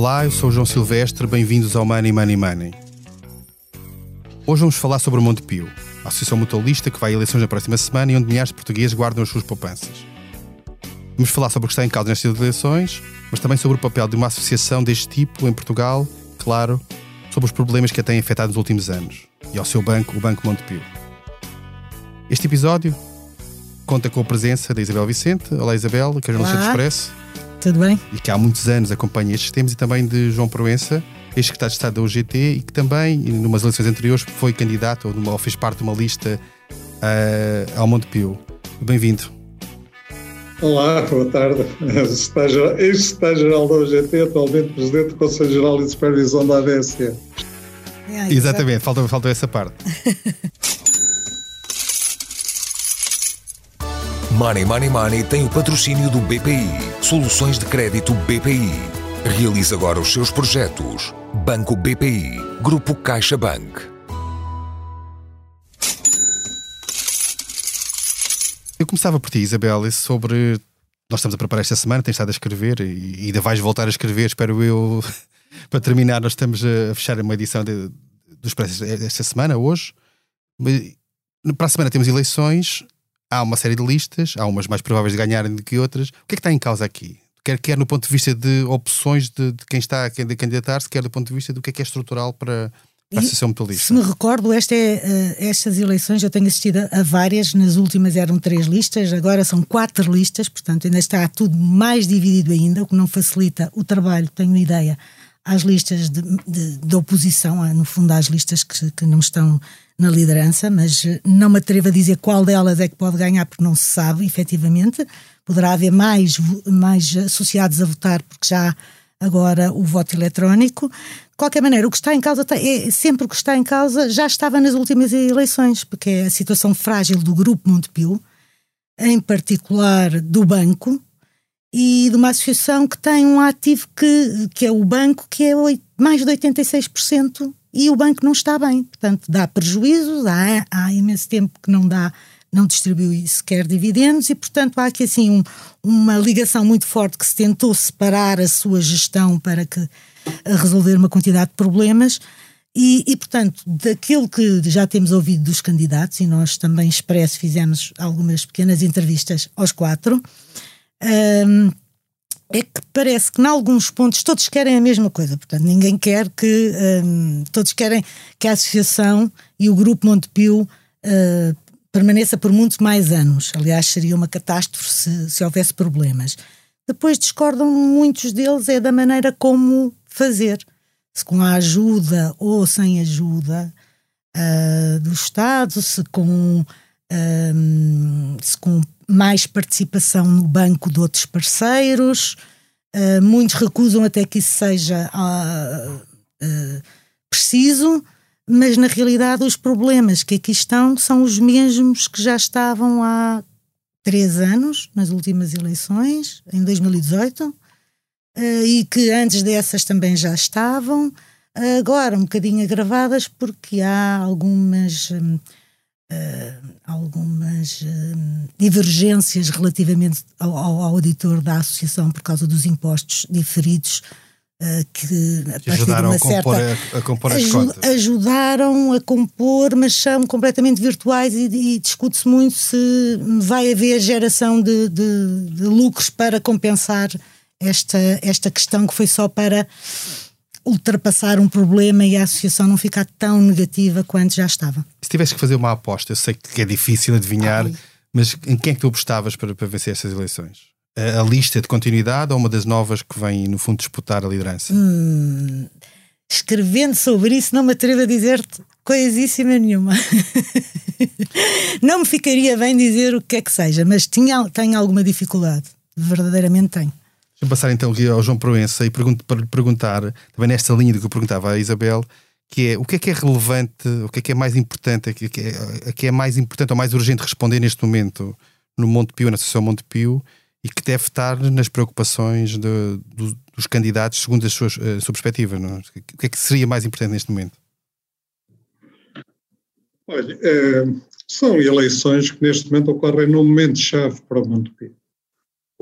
Olá, eu sou o João Silvestre, bem-vindos ao Money Money Money. Hoje vamos falar sobre o Montepio, a associação mutualista que vai a eleições na próxima semana e onde milhares de portugueses guardam as suas poupanças. Vamos falar sobre o que está em causa nestas eleições, mas também sobre o papel de uma associação deste tipo em Portugal, claro, sobre os problemas que a têm afetado nos últimos anos, e ao seu banco, o Banco Montepio. Este episódio conta com a presença da Isabel Vicente. Olá Isabel, que é jornalista do Expresso. Tudo bem? E que há muitos anos acompanha estes temas e também de João Proença, ex-secretário de Estado da UGT e que também, numas eleições anteriores, foi candidato ou, numa, ou fez parte de uma lista uh, ao Montepio. Bem-vindo. Olá, boa tarde. Ex-secretário-geral da UGT, atualmente Presidente do Conselho Geral de Supervisão da ABSE. É, Exatamente, faltou, faltou essa parte. Money Money Money tem o patrocínio do BPI. Soluções de crédito BPI. Realize agora os seus projetos. Banco BPI. Grupo CaixaBank. Eu começava por ti, Isabel, sobre. Nós estamos a preparar esta semana, tens estado a escrever e ainda vais voltar a escrever, espero eu. para terminar, nós estamos a fechar uma edição dos preços esta semana, hoje. Para a semana temos eleições há uma série de listas, há umas mais prováveis de ganharem do que outras. O que é que está em causa aqui? Quer, quer no ponto de vista de opções de, de quem está a candidatar-se, quer do ponto de vista do que é que é estrutural para, para a Associação Mutualista. Se me recordo, esta é, uh, estas eleições eu tenho assistido a várias, nas últimas eram três listas, agora são quatro listas, portanto ainda está tudo mais dividido ainda, o que não facilita o trabalho, tenho ideia, às listas de, de, de oposição, no fundo às listas que, que não estão na liderança, mas eh, não me atrevo a dizer qual delas é que pode ganhar, porque não se sabe, efetivamente. Poderá haver mais, mais associados a votar, porque já agora o voto eletrónico. De qualquer maneira, o que está em causa, é, sempre o que está em causa já estava nas últimas eleições, porque é a situação frágil do Grupo Montepio, em particular do banco, e de uma associação que tem um ativo que, que é o banco, que é mais de 86% e o banco não está bem. Portanto, dá prejuízos, há, há imenso tempo que não dá, não distribui sequer dividendos e, portanto, há aqui assim um, uma ligação muito forte que se tentou separar a sua gestão para que resolver uma quantidade de problemas. E, e, portanto, daquilo que já temos ouvido dos candidatos, e nós também expresso fizemos algumas pequenas entrevistas aos quatro, um, é que parece que, em alguns pontos, todos querem a mesma coisa. Portanto, ninguém quer que. Um, todos querem que a associação e o Grupo Montepio uh, permaneça por muitos mais anos. Aliás, seria uma catástrofe se, se houvesse problemas. Depois discordam muitos deles é da maneira como fazer. Se com a ajuda ou sem ajuda uh, do Estado, se com, um, com mais participação no banco de outros parceiros. Uh, muitos recusam até que isso seja uh, uh, preciso, mas na realidade os problemas que aqui estão são os mesmos que já estavam há três anos, nas últimas eleições, em 2018, e que antes dessas também já estavam, agora um bocadinho agravadas porque há algumas. Um, uh, algumas uh, divergências relativamente ao, ao, auditor da associação por causa dos impostos diferidos uh, que a partir ajudaram de uma a compor, a, a compor as contas. ajudaram a compor, mas são completamente virtuais e, e discute-se muito se vai haver geração de, de, de lucros para compensar esta, esta questão que foi só para ultrapassar um problema e a associação não ficar tão negativa quanto já estava. Se tivesse que fazer uma aposta, eu sei que é difícil adivinhar, Ai. mas em quem é que tu apostavas para, para vencer estas eleições? A, a, lista de continuidade ou uma das novas que vem, no fundo, disputar a liderança? Hum, escrevendo sobre isso, não me atrevo a dizer-te coisíssima nenhuma. não me ficaria bem dizer o que é que seja, mas tinha, tenho alguma dificuldade. Verdadeiramente tenho. Deixa-me passar então aqui ao João Proença e pergunto, para lhe perguntar, também nesta linha do que eu perguntava à Isabel, que é o que é que é relevante, o que é que é mais importante, o que é, que é mais importante ou mais urgente responder neste momento no Monte Pio, na Associação Monte Pio, e que deve estar nas preocupações de, de, dos candidatos segundo a sua, a sua perspectiva. Não? É? O que é que seria mais importante neste momento? Olha, é, são eleições que neste momento ocorrem num momento-chave para o Monte Pio.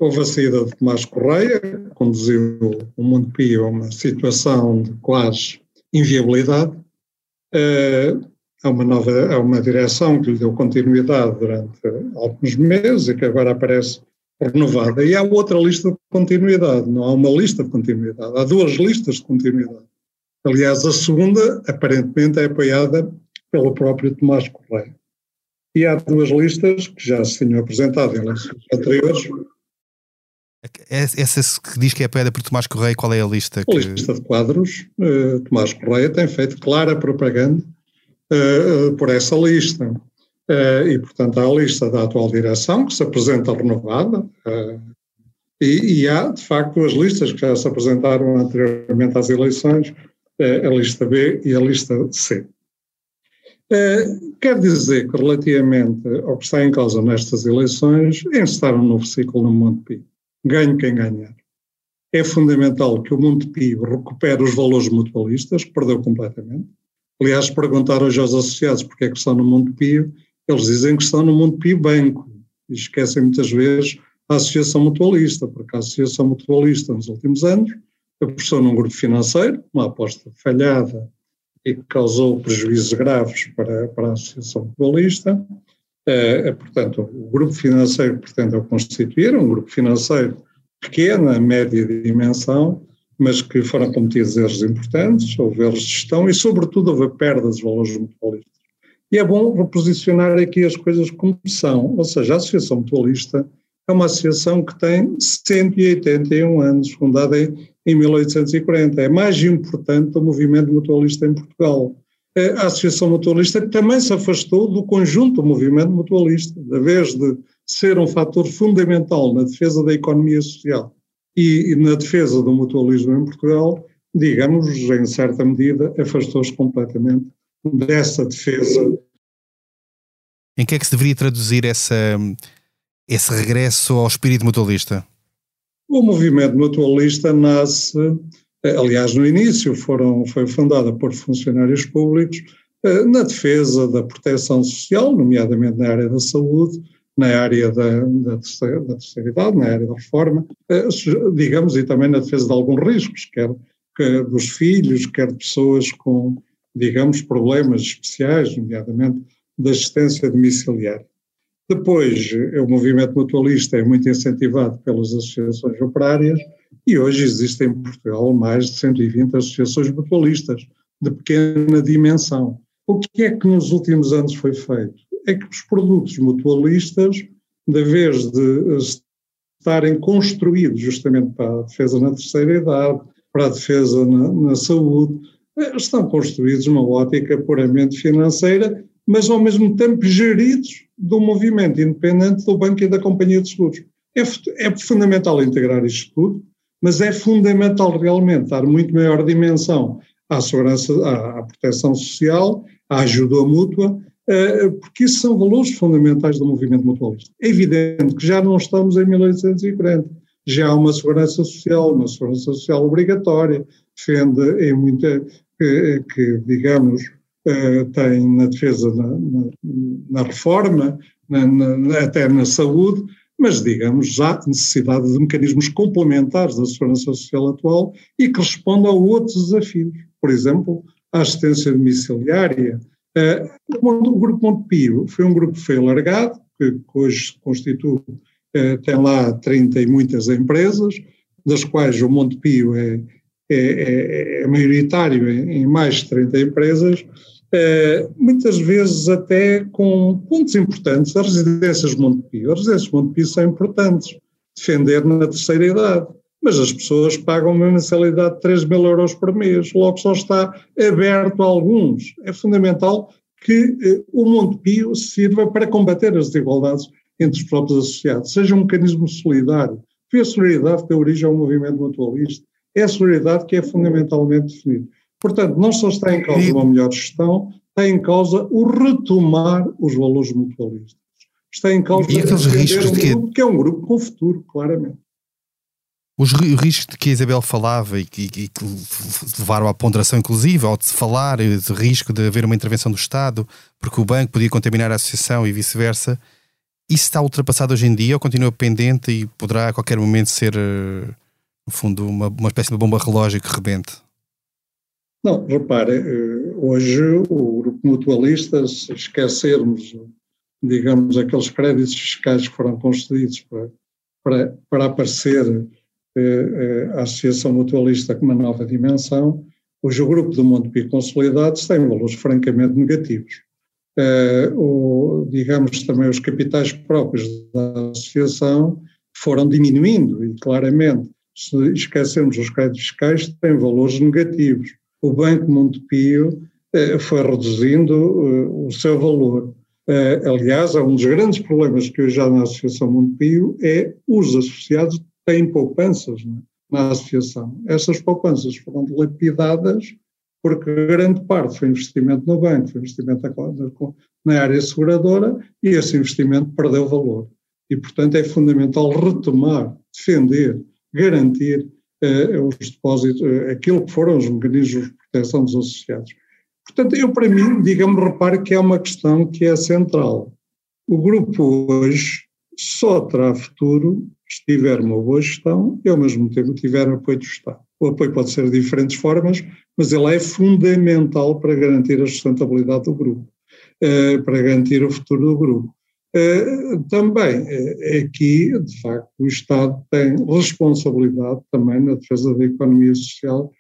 Houve a saída de Tomás Correia, que conduziu o Montepio a uma situação de quase inviabilidade. Uh, há uma nova, há uma direção que lhe deu continuidade durante alguns meses e que agora aparece renovada. E há outra lista de continuidade, não há uma lista de continuidade, há duas listas de continuidade. Aliás, a segunda, aparentemente, é apoiada pelo próprio Tomás Correia. E há duas listas que já se tinham apresentado em eleições anteriores. Essa que diz que é apoiada por Tomás Correia, qual é a lista? Que... A lista de quadros. Uh, Tomás Correia tem feito clara propaganda uh, por essa lista. Uh, e, portanto, há a lista da atual direção, que se apresenta renovada, e, e, há, de facto, as listas que já se apresentaram anteriormente às eleições, a lista B e a lista C. Quer dizer que, relativamente ao que está em causa nestas eleições, encetar um novo ciclo no Montepio. Ganhe quem ganhar. É fundamental que o Montepio recupere os valores mutualistas, que perdeu completamente. Aliás, perguntar hoje aos associados porque é que estão no Montepio, eles dizem que estão no Montepio Banco. E esquecem muitas vezes a Associação Mutualista, porque a Associação Mutualista, nos últimos anos, apostou num grupo financeiro, uma aposta falhada e que causou prejuízos graves para, para a Associação Futebolista. É, portanto, o grupo financeiro pretende constituir, um grupo financeiro pequeno, média dimensão, mas que foram cometidos erros importantes, houve erros de gestão e, sobretudo, houve perda de valores mutualistas. E é bom reposicionar aqui as coisas como são, ou seja, a Associação Mutualista é uma associação que tem 181 anos, fundada em em 1840. É mais importante do movimento mutualista em Portugal. A Associação Mutualista também se afastou do conjunto do movimento mutualista, da vez de ser um fator fundamental na defesa da economia social e, na defesa do mutualismo em Portugal, digamos, em certa medida, afastou-se completamente dessa defesa. Em que é que se deveria traduzir essa, esse regresso ao espírito mutualista? O movimento mutualista nasce, aliás, no início foram, foi fundada por funcionários públicos eh, na defesa da proteção social, nomeadamente na área da saúde, na área da, da, terceira, da terceira idade, na área da reforma, eh, digamos, e também na defesa de alguns riscos, quer, quer dos filhos, quer de pessoas com, digamos, problemas especiais, nomeadamente da assistência domiciliária. Depois, o movimento mutualista é muito incentivado pelas associações operárias e hoje existem em Portugal mais de 120 associações mutualistas de pequena dimensão. O que é que nos últimos anos foi feito? É que os produtos mutualistas, de vez de estarem construídos justamente para a defesa na terceira idade, para a defesa na, na saúde, eh, estão construídos numa ótica puramente financeira mas ao mesmo tempo geridos do movimento independente do banco e da companhia de seguros. É, é fundamental integrar isto tudo, mas é fundamental realmente dar muito maior dimensão à segurança, à, à proteção social, à ajuda mútua, uh, porque isso são valores fundamentais do movimento mutualista. É evidente que já não estamos em 1840, já há uma segurança social, uma segurança social obrigatória, defende em muita, que, que digamos, eh, tem na defesa, na, na, na reforma, na, até na saúde, mas, digamos, há necessidade de mecanismos complementares da segurança social atual e que respondam a outros desafios. Por exemplo, a assistência domiciliária. Uh, o Grupo Montepio foi um grupo que foi alargado, que, hoje constitui, uh, tem lá 30 e muitas empresas, das quais o Montepio é, é, é, é maioritário em, mais de 30 empresas, muitas vezes até com pontos importantes, as residências de Montepio. As residências de Montepio são importantes, defender na terceira idade, mas as pessoas pagam uma mensalidade de 3 mil euros por mês, logo só está aberto a alguns. É fundamental que uh, o Montepio sirva para combater as desigualdades entre os próprios associados, seja um mecanismo solidário. Foi a solidariedade deu origem ao movimento mutualista, é a solidariedade que é fundamentalmente definida. Portanto, não só está em causa uma melhor gestão, está em causa o retomar os valores mutualistas. Está em causa e aqueles riscos um de que... Grupo, que é um grupo com futuro, claramente. Os riscos de que a Isabel falava e que, e que levaram à ponderação, inclusive, ao de se falar de risco de haver uma intervenção do Estado, porque o banco podia contaminar a associação e vice-versa, Isso está ultrapassado hoje em dia ou continua pendente e poderá a qualquer momento ser, eh, no fundo, uma, uma espécie de bomba relógio que rebente? Não, repare, eh, hoje o grupo mutualista, se esquecermos, digamos, aqueles créditos fiscais que foram concedidos para, para, para aparecer eh, a Associação Mutualista com uma nova dimensão, hoje o grupo do Montepio Consolidados tem valores francamente negativos o, digamos, também os capitais próprios da associação foram diminuindo e claramente, se esquecermos os créditos fiscais, têm valores negativos. O Banco Montepio uh, foi reduzindo uh, o seu valor. aliás, um dos grandes problemas que hoje há na Associação Montepio é os associados têm poupanças né, na associação. Essas poupanças foram dilapidadas porque grande parte foi investimento no banco, foi investimento na área seguradora e esse investimento perdeu valor. E, portanto, é fundamental retomar, defender, garantir eh, os depósitos, eh, aquilo que foram os mecanismos de proteção dos associados. Portanto, eu, para mim, digamos, repare que é uma questão que é central. O grupo hoje só terá futuro se tiver uma boa gestão e, ao mesmo tempo, tiver apoio do Estado. O apoio pode ser de diferentes formas, mas ele é fundamental para garantir a sustentabilidade do grupo, eh, para garantir o futuro do grupo. Eh, também eh, aqui, de facto, o Estado tem responsabilidade também na defesa da economia social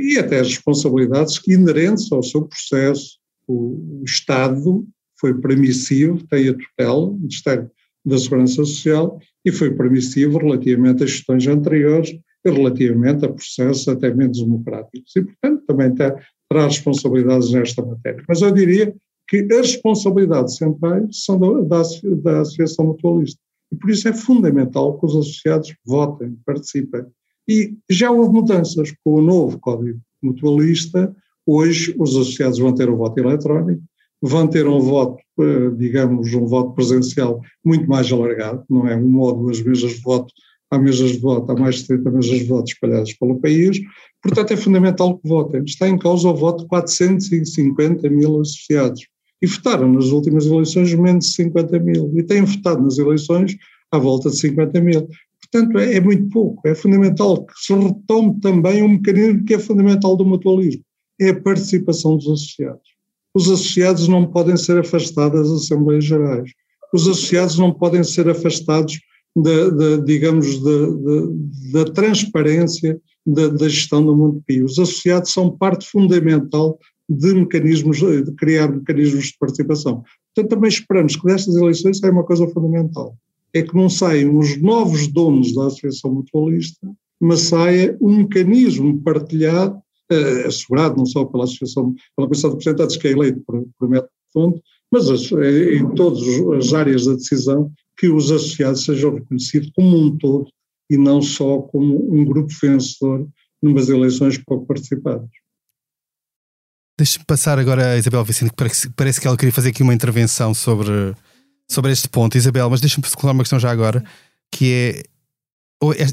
e até responsabilidades inerentes ao seu processo. O Estado foi permissivo, tem a tutela, o Ministério da Segurança Social, e foi permissivo relativamente às gestões anteriores relativamente a processos até menos democráticos. E, portanto, também terá responsabilidades nesta matéria. Mas eu diria que as responsabilidades centrais são da, da, da Associação Mutualista. E por isso é fundamental que os associados votem, participem. E já houve mudanças com o novo Código Mutualista. Hoje os associados vão ter o voto eletrónico, vão ter um voto, eh, digamos, um voto presencial muito mais alargado, não é uma ou duas mesas de voto há mesas de voto, há mais de 30 mesas de voto espalhadas pelo país, portanto é fundamental que votem. Está em causa o voto de 450 mil associados e votaram nas últimas eleições menos de 50 mil e têm votado nas eleições à volta de 50 mil. Portanto, é, é muito pouco. É fundamental que se retome também um mecanismo que é fundamental do mutualismo, é a participação dos associados. Os associados não podem ser afastados das Assembleias Gerais. Os associados não podem ser afastados da, digamos, da, da transparência da, da, gestão do mundo PIO. Os associados são parte fundamental de mecanismos, de criar mecanismos de participação. Portanto, também esperamos que destas eleições saia uma coisa fundamental, é que não saiam os novos donos da Associação Mutualista, mas saia um mecanismo partilhado, eh, assegurado não só pela Associação, pela Comissão de Representantes que é eleito por, por método de fundo, mas eh, em todas as áreas da decisão, que os associados sejam reconhecidos como um todo e não só como um grupo vencedor numas eleições pouco participadas. Deixe-me passar agora a Isabel Vicente, que parece, que ela queria fazer aqui uma intervenção sobre, sobre este ponto. Isabel, mas deixe-me colocar uma questão já agora, que é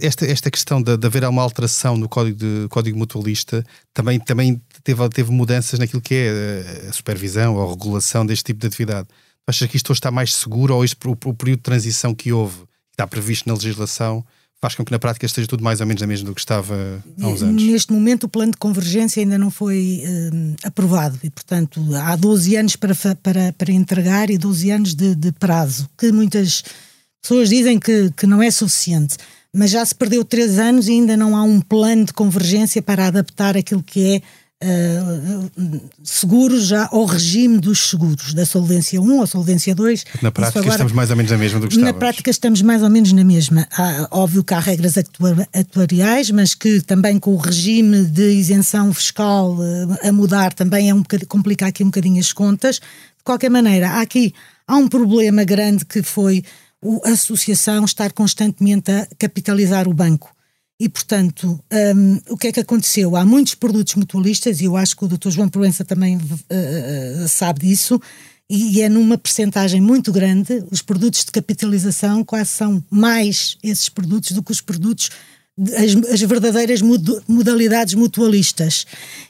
esta, esta questão de, de haver uma alteração no código, de, código mutualista também, também teve, teve mudanças naquilo que é a supervisão ou a regulação deste tipo de atividade. Achas que isto hoje está mais seguro ou este, o, o período de transição que houve, que está previsto na legislação, faz com que na prática esteja tudo mais ou menos a mesmo do que estava há uns anos? Neste momento o plano de convergência ainda não foi um, aprovado e, portanto, há 12 anos para, para, para entregar e 12 anos de, de prazo, que muitas pessoas dizem que, que não é suficiente. Mas já se perdeu três anos e ainda não há um plano de convergência para adaptar aquilo que é uh, seguros já ao regime dos seguros, da Solvência 1 ou Solvência 2. Na prática agora, estamos mais ou menos na mesma do que estávamos. Na prática estamos mais ou menos na mesma. Há, óbvio que há regras atuariais, mas que também com o regime de isenção fiscal uh, a mudar também é um complica aqui um bocadinho as contas. De qualquer maneira, há aqui há um problema grande que foi a associação estar constantemente a capitalizar o banco. E, portanto, um, o que é que aconteceu? Há muitos produtos mutualistas, e eu acho que o Dr. João Proença também uh, sabe disso, e é numa percentagem muito grande, os produtos de capitalização quase são mais esses produtos do que os produtos as, as verdadeiras modalidades mutualistas.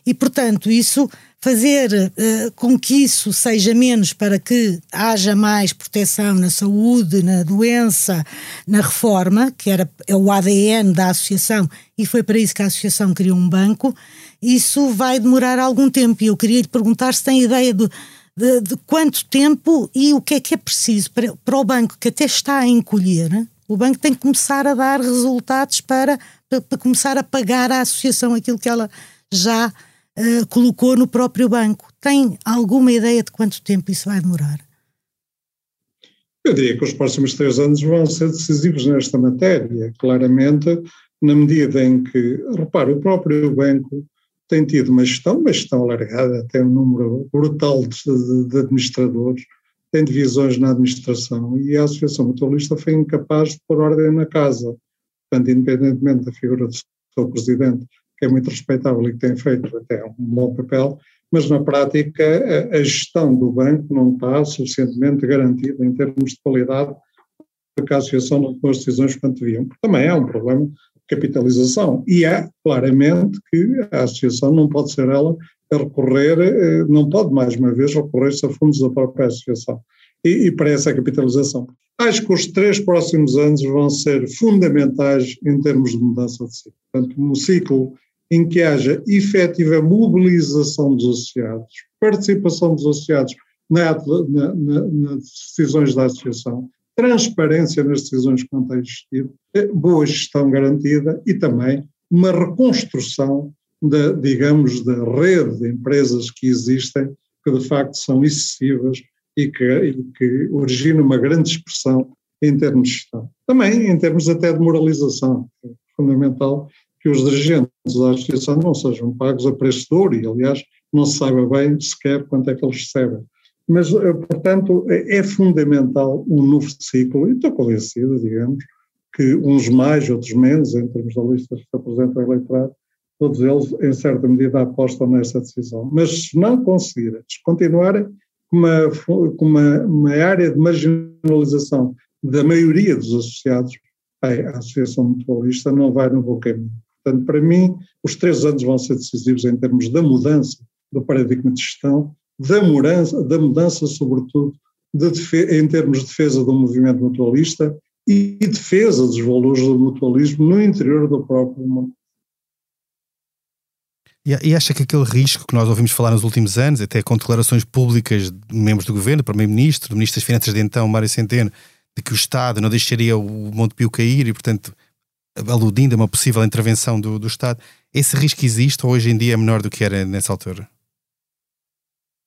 E, portanto, isso fazer uh, com que isso seja menos para que haja mais proteção na saúde, na doença, na reforma, que era é o ADN da associação, e foi para isso que a associação criou um banco, isso vai demorar algum tempo. E eu queria lhe perguntar se tem ideia de, de, de quanto tempo e o que é que é preciso para, para o banco que até está a encolher. O banco tem que começar a dar resultados para, para, para começar a pagar à associação aquilo que ela já uh, colocou no próprio banco. Tem alguma ideia de quanto tempo isso vai demorar? Eu diria que os próximos três anos vão ser decisivos nesta matéria, claramente, na medida em que, repare, o próprio banco tem tido uma gestão, uma gestão alargada, tem um número brutal de, de, administradores, tem divisões na administração e a Associação Mutualista foi incapaz de pôr ordem na casa. Portanto, independentemente da figura do seu presidente, que é muito respeitável e que tem feito até um bom papel, mas na prática a, a gestão do banco não está suficientemente garantida em termos de qualidade porque a associação não tomou as decisões quanto deviam, também é um problema de capitalização e é claramente que a associação não pode ser ela a recorrer, eh, não pode mais uma vez recorrer-se a fundos da própria associação e, e para essa capitalização. Acho que os três próximos anos vão ser fundamentais em termos de mudança de ciclo. Portanto, um ciclo em que haja efetiva mobilização dos associados, participação dos associados na, na, na, nas decisões da associação, transparência nas decisões que não têm existido, eh, boa gestão garantida e também uma reconstrução da, digamos, da rede de empresas que existem, que de facto são excessivas e que, e que originam uma grande expressão em termos de gestão. Também em termos até de moralização. É fundamental que os dirigentes da associação não sejam pagos a preço de ouro e, aliás, não se saiba bem sequer quanto é que eles recebem. Mas, eh, portanto, é, é fundamental um novo ciclo, e estou convencido, digamos, que uns mais, outros menos, em termos da lista que se apresenta ao eleitorado, todos eles, em certa medida, apostam nessa decisão. Mas se não conseguirem, se continuarem com uma, com uma, uma área de marginalização da maioria dos associados, a Associação Mutualista não vai no bom caminho. Portanto, para mim, os três anos vão ser decisivos em termos da mudança do paradigma de gestão, da mudança, da mudança sobretudo, de em termos de defesa do movimento mutualista e defesa dos valores do mutualismo no interior do próprio. E acha que aquele risco que nós ouvimos falar nos últimos anos, até com declarações públicas de membros do governo, do Primeiro-Ministro, do Ministro das Finanças de então, Mário Centeno, de que o Estado não deixaria o Montepio cair e, portanto, aludindo a uma possível intervenção do, do Estado, esse risco existe ou hoje em dia é menor do que era nessa altura?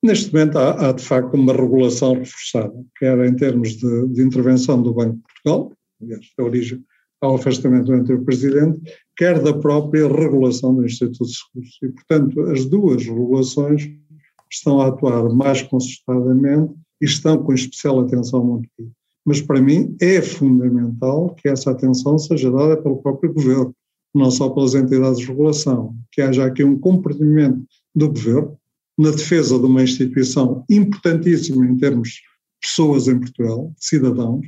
Neste momento há, há de facto uma regulação reforçada, quer em termos de, de intervenção do Banco de Portugal, aliás, a origem ao afastamento entre o Presidente, quer da própria regulação do Instituto de Seguros. E, portanto, as duas regulações estão a atuar mais concertadamente e estão com especial atenção ao Montepio. Mas, para mim, é fundamental que essa atenção seja dada pelo próprio Governo, não só pelas entidades de regulação, que haja aqui um compreendimento do Governo na defesa de uma instituição importantíssima em termos de pessoas em Portugal, cidadãos,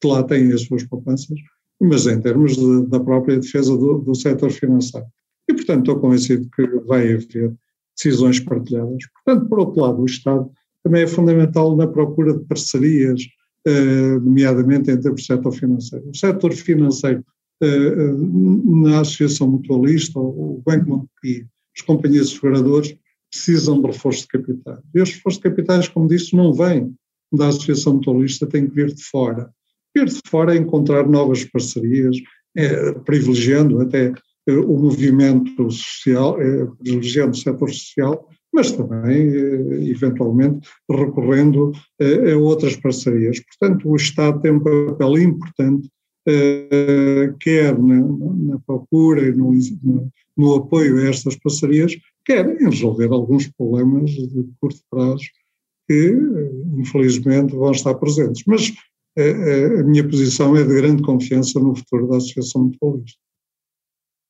que lá têm as suas poupanças, mas em termos de, da própria defesa do, do setor financeiro. E, portanto, estou convencido que vai haver decisões partilhadas. Portanto, por outro lado, o Estado também é fundamental na procura de parcerias, eh, nomeadamente termos do setor financeiro. O setor financeiro, eh, na Associação Mutualista, o Banco Montepio, as companhias seguradoras, precisam de reforço de capitais. E os reforços de capitais, como disse, não vêm da Associação Mutualista, têm que vir de fora vir de fora encontrar novas parcerias, é, privilegiando até é, o movimento social, é, privilegiando o setor social, mas também, eventualmente, recorrendo a outras parcerias. Portanto, o Estado tem um papel importante, quer na, na procura e no, no, no, apoio a estas parcerias, quer em resolver alguns problemas de curto prazo que, infelizmente, vão estar presentes. Mas a minha posição é de grande confiança no futuro da Associação Mutualista.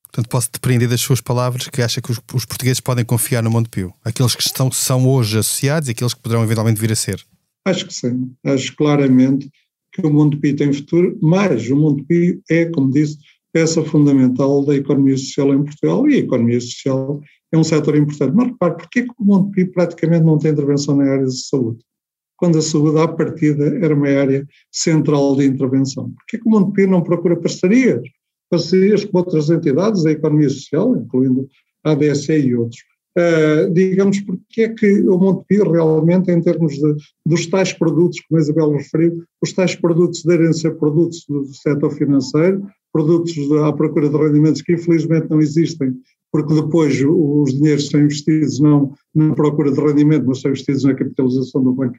Portanto, posso depreender das suas palavras que acha que os, os portugueses podem confiar no Montepio? Aqueles que estão, são hoje associados e aqueles que poderão eventualmente vir a ser? Acho que sim. Acho claramente que o Montepio tem futuro, mas o Montepio é, como disse, peça fundamental da economia social em Portugal e a economia social é um setor importante. Mas repare, porquê que o Montepio praticamente não tem intervenção na área de saúde? Quando a saúde, à partida, era uma área central de intervenção. Porquê que o Montepio não procura parcerias? Parcerias com outras entidades da economia social, incluindo a ADSE e outros. Uh, digamos, porque é que o Montepio realmente, em termos de, dos tais produtos, como a Isabel referiu, os tais produtos devem ser produtos do setor financeiro, produtos de, à procura de rendimentos que infelizmente não existem, porque depois os dinheiros são investidos não na procura de rendimento, mas são investidos na capitalização do banco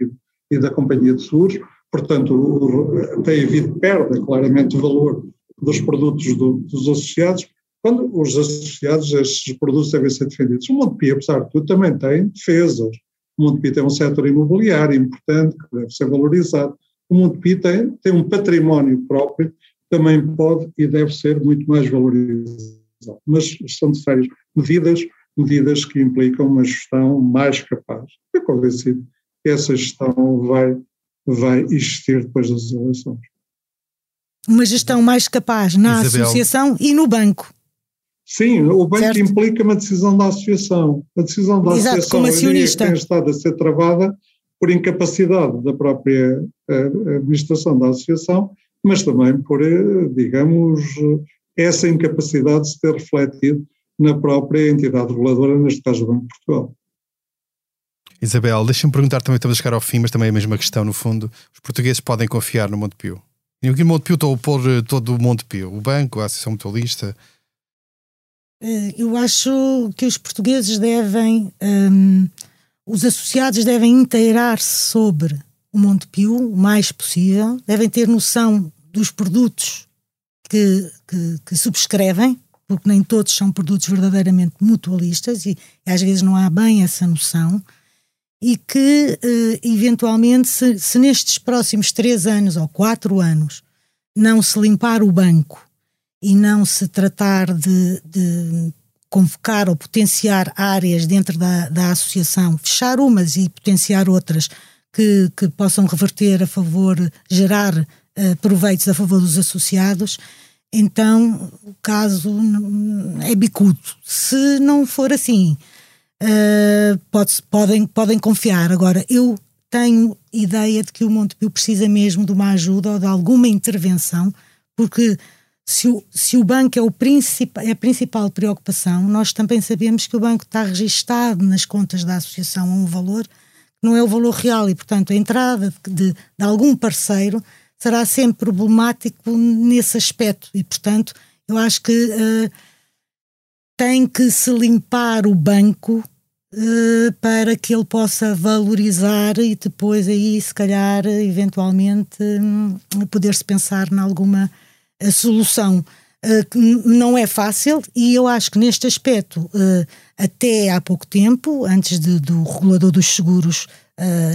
e da companhia de seguros, portanto tem havido perda claramente do valor dos produtos do, dos associados, quando os associados estes produtos devem ser defendidos. O Montepio, apesar de tudo, também tem defesas. O Montepio tem um setor imobiliário importante que deve ser valorizado. O Montepio tem, tem um património próprio que também pode e deve ser muito mais valorizado. Mas são necessárias medidas, medidas que implicam uma gestão mais capaz. Estou convencido essa gestão vai, vai existir depois das eleições. Uma gestão mais capaz na Isabel. associação e no banco. Sim, o banco certo. implica uma decisão da associação. A decisão da Exato, associação como acionista. tem estado a ser travada por incapacidade da própria eh, administração da associação, mas também por, eh, digamos, essa incapacidade de se ter refletido na própria entidade reguladora, neste caso o Banco de Portugal. Isabel, deixa-me perguntar também, estamos a chegar ao fim, mas também a mesma questão, no fundo. Os portugueses podem confiar no Montepio? E aqui no Montepio estou a pôr eh, todo o Montepio, o banco, a Associação Mutualista, eh, eu acho que os portugueses devem, um, os associados devem inteirar-se sobre o Montepio o mais possível, devem ter noção dos produtos que, que, que, subscrevem, porque nem todos são produtos verdadeiramente mutualistas e, e às vezes não há bem essa noção, e que uh, eventualmente, se, se nestes próximos três anos ou quatro anos não se limpar o banco e não se tratar de, de convocar ou potenciar áreas dentro da, da associação, fechar umas e potenciar outras que, que possam reverter a favor, gerar uh, proveitos a favor dos associados, então o caso é bicudo. Se não for assim, uh, pode, podem, podem confiar. Agora, eu tenho ideia de que o Montepio precisa mesmo de uma ajuda ou de alguma intervenção, porque se o, se o banco é, o é a principal preocupação, nós também sabemos que o banco está registado nas contas da associação a um valor que não é o valor real e, portanto, a entrada de, de algum parceiro será sempre problemático nesse aspecto e, portanto, eu acho que uh, tem que se limpar o banco uh, para que ele possa valorizar e depois aí, se calhar, eventualmente, um, poder-se pensar em alguma a solução. Uh, não é fácil e eu acho que neste aspecto, até há pouco tempo, antes de, do regulador dos seguros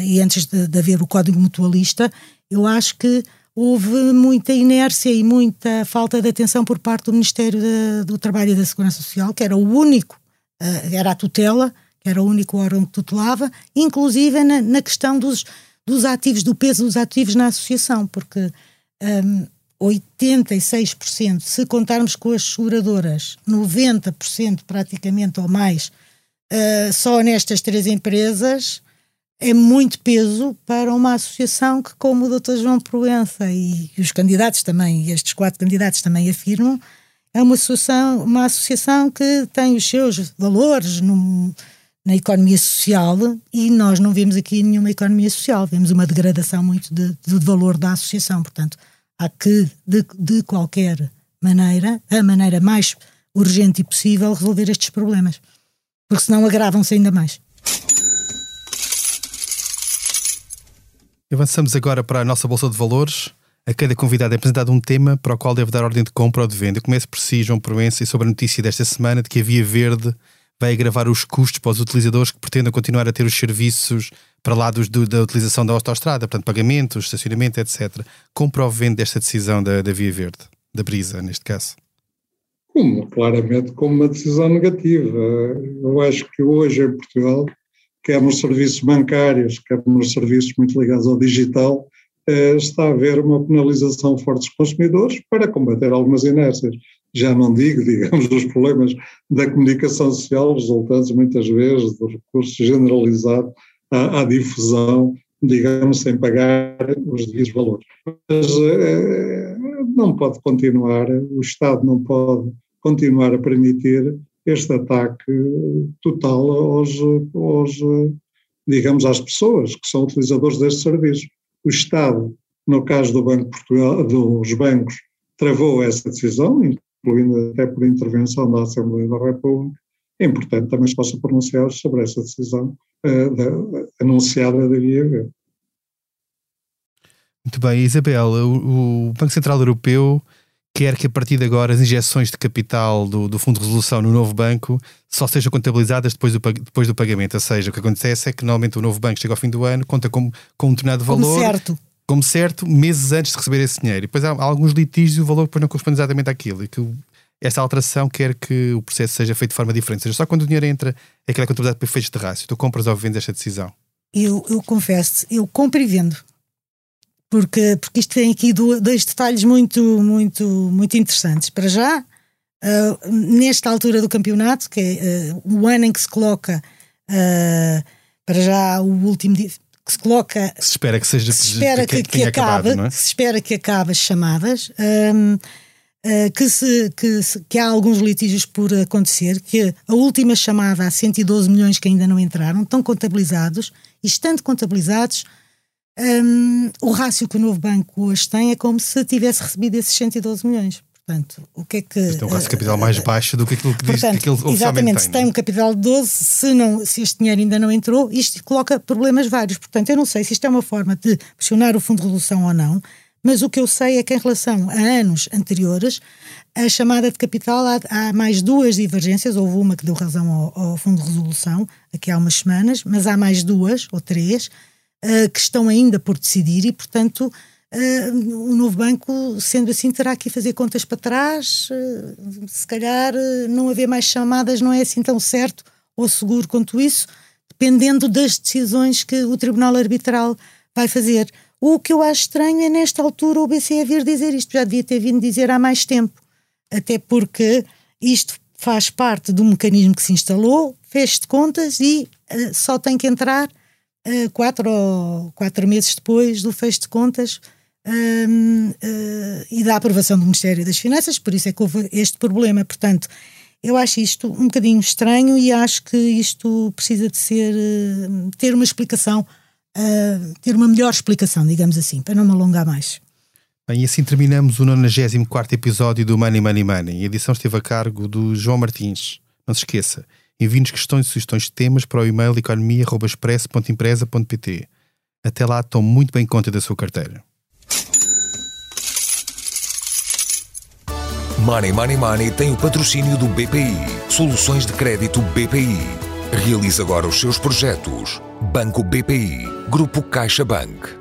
e antes de, de, haver o código mutualista, eu acho que houve muita inércia e muita falta de atenção por parte do Ministério de, do Trabalho e da Segurança Social, que era o único, era a tutela, que era o único órgão que tutelava, inclusive na, na questão dos, dos ativos, do peso dos ativos na associação, porque um, 86%, se contarmos com as seguradoras, 90% praticamente ou mais, uh, só nestas três empresas, é muito peso para uma associação que, como o Dr. João Proença e, os candidatos também, e estes quatro candidatos também afirmam, é uma associação, uma associação que tem os seus valores no, na economia social e nós não vemos aqui nenhuma economia social, vemos uma degradação muito de, de valor da associação. Portanto, há que, de, de qualquer maneira, a maneira mais urgente e possível, resolver estes problemas. Porque senão agravam-se ainda mais. Avançamos agora para a nossa Bolsa de Valores. A cada convidado é apresentado um tema para o qual deve dar ordem de compra ou de venda. Eu começo por si, João Proença, e sobre a notícia desta semana de que a Via Verde vai agravar os custos para os utilizadores que pretendam continuar a ter os serviços para lá dos, do, da utilização da autostrada, portanto, pagamentos, estacionamento, etc. Compra ou vende esta decisão da, da Via Verde, da Brisa, neste caso? Como, claramente, como uma decisão negativa. Eu acho que hoje em Portugal, quer nos serviços bancários, quer nos serviços muito ligados ao digital, eh, está a haver uma penalização forte dos consumidores para combater algumas inércias Já não digo, digamos, dos problemas da comunicação social, resultantes muitas vezes do recurso generalizado à, à difusão, digamos, sem pagar os devidos valores. Mas eh, não pode continuar, o Estado não pode continuar a permitir este ataque total aos, aos, digamos, às pessoas que são utilizadores deste serviço. O Estado, no caso do Banco Portugal, dos bancos, travou essa decisão, incluindo até por intervenção da Assembleia da República. É importante também se possa pronunciar sobre essa decisão uh, da, anunciada da IAV. Muito bem, Isabel, o, o Banco Central Europeu quer que a partir de agora as injeções de capital do, do Fundo de Resolução no novo banco só sejam contabilizadas depois do, depois do pagamento. Ou seja, o que acontece é que normalmente o novo banco chega ao fim do ano, conta com, com um determinado valor. Como certo. Como certo, meses antes de receber esse dinheiro. E depois há, há alguns litígios e o valor depois não corresponde exatamente àquilo. E que essa alteração quer que o processo seja feito de forma diferente. Ou seja, só quando o dinheiro entra é que ele é contabilizado por efeitos de rácio. Tu compras ou vendes esta decisão? Eu, eu confesso, eu compro e vendo porque, porque isto tem aqui dois detalhes muito, muito, muito interessantes. Para já, uh, nesta altura do campeonato, que é uh, o ano em que se coloca, uh, para já o último dia, que se coloca. Se espera que seja se espera que, que, que acabe, acabado, é? se espera que acabe as chamadas. Um, que, se, que, se, que, há alguns litígios por acontecer, que a última chamada há 112 milhões que ainda não entraram, estão contabilizados, e estando contabilizados, um, o rácio que o novo banco hoje tem é como se tivesse recebido esses 112 milhões. Portanto, o que é que. Então, um rácio de capital mais baixo do que aquilo que portanto, diz que ele Exatamente, tem, se tem é? um capital de 12, se, não, se este dinheiro ainda não entrou, isto coloca problemas vários. Portanto, eu não sei se isto é uma forma de pressionar o Fundo de Resolução ou não, mas o que eu sei é que em relação a anos anteriores, a chamada de capital há, há mais duas divergências, houve uma que deu razão ao, ao Fundo de Resolução, aqui há umas semanas, mas há mais duas ou três uh, que estão ainda por decidir e, portanto, uh, o novo banco, sendo assim, terá que fazer contas para trás. Uh, se calhar não haver mais chamadas não é assim tão certo ou seguro quanto isso, dependendo das decisões que o Tribunal Arbitral vai fazer. O que eu acho estranho é, nesta altura, o BCE vir dizer isto. Já devia ter vindo dizer há mais tempo. Até porque isto faz parte do mecanismo que se instalou, fez de contas e uh, só tem que entrar uh, quatro, ou, quatro meses depois do fecho de contas uh, uh, e da aprovação do Ministério das Finanças, por isso é que houve este problema. Portanto, eu acho isto um bocadinho estranho e acho que isto precisa de ser ter uma explicação, ter uma melhor explicação, digamos assim, para não me alongar mais. Bem, e assim terminamos o 94 episódio do Money Money Money. A edição esteve a cargo do João Martins. Não se esqueça, Envie-nos questões e sugestões de temas para o e-mail economia.express.empresa.pt. Até lá, tome muito bem conta da sua carteira. Money Money Money tem o patrocínio do BPI. Soluções de crédito BPI. Realize agora os seus projetos. Banco BPI. Grupo CaixaBank.